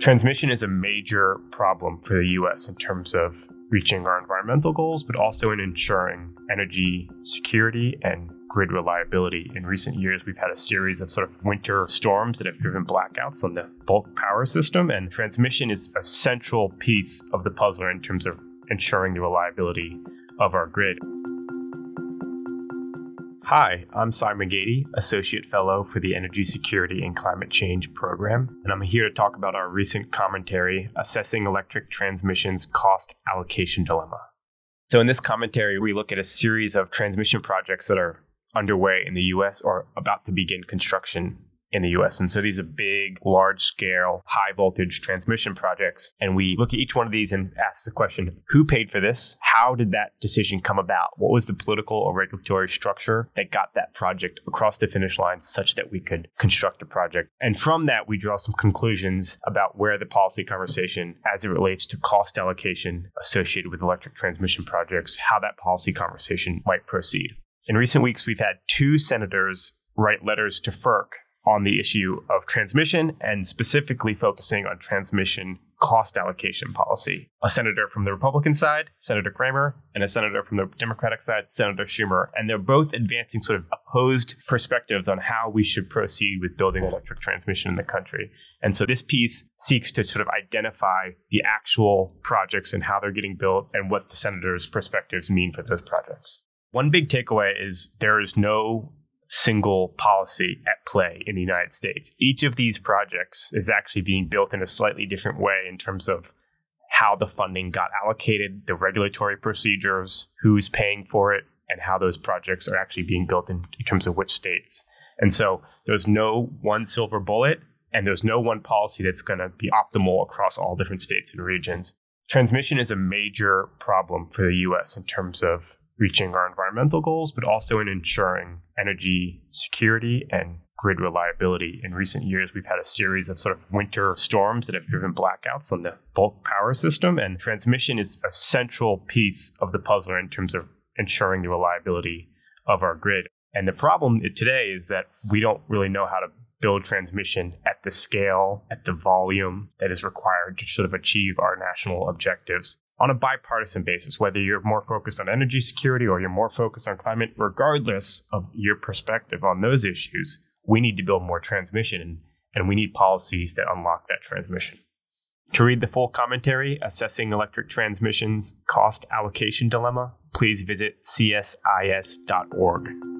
Transmission is a major problem for the US in terms of reaching our environmental goals, but also in ensuring energy security and grid reliability. In recent years, we've had a series of sort of winter storms that have driven blackouts on the bulk power system, and transmission is a central piece of the puzzle in terms of ensuring the reliability of our grid. Hi, I'm Cy McGeady, Associate Fellow for the Energy Security and Climate Change Program, and I'm here to talk about our recent commentary assessing electric transmission's cost allocation dilemma. So, in this commentary, we look at a series of transmission projects that are underway in the US or about to begin construction in the US. And so these are big, large scale, high voltage transmission projects. And we look at each one of these and ask the question who paid for this? How did that decision come about? What was the political or regulatory structure that got that project across the finish line such that we could construct a project? And from that, we draw some conclusions about where the policy conversation as it relates to cost allocation associated with electric transmission projects, how that policy conversation might proceed. In recent weeks, we've had two senators write letters to FERC on the issue of transmission and specifically focusing on transmission cost allocation policy. A senator from the Republican side, Senator Cramer, and a senator from the Democratic side, Senator Schumer. And they're both advancing sort of opposed perspectives on how we should proceed with building electric transmission in the country. And so this piece seeks to sort of identify the actual projects and how they're getting built and what the senators' perspectives mean for those projects. One big takeaway is there is no single policy at play in the United States. Each of these projects is actually being built in a slightly different way in terms of how the funding got allocated, the regulatory procedures, who's paying for it, and how those projects are actually being built in, in terms of which states. And so there's no one silver bullet, and there's no one policy that's going to be optimal across all different states and regions. Transmission is a major problem for the US in terms of reaching our environmental goals, but also in ensuring energy security and grid reliability. In recent years, we've had a series of sort of winter storms that have driven blackouts on the bulk power system, and transmission is a central piece of the puzzle in terms of ensuring the reliability of our grid. And the problem today is that we don't really know how to build transmission at the scale, at the volume that is required to sort of achieve our national objectives on a bipartisan basis, whether you're more focused on energy security or you're more focused on climate, regardless of your perspective on those issues, we need to build more transmission and we need policies that unlock that transmission. To read the full commentary assessing electric transmission's cost allocation dilemma, please visit csis.org.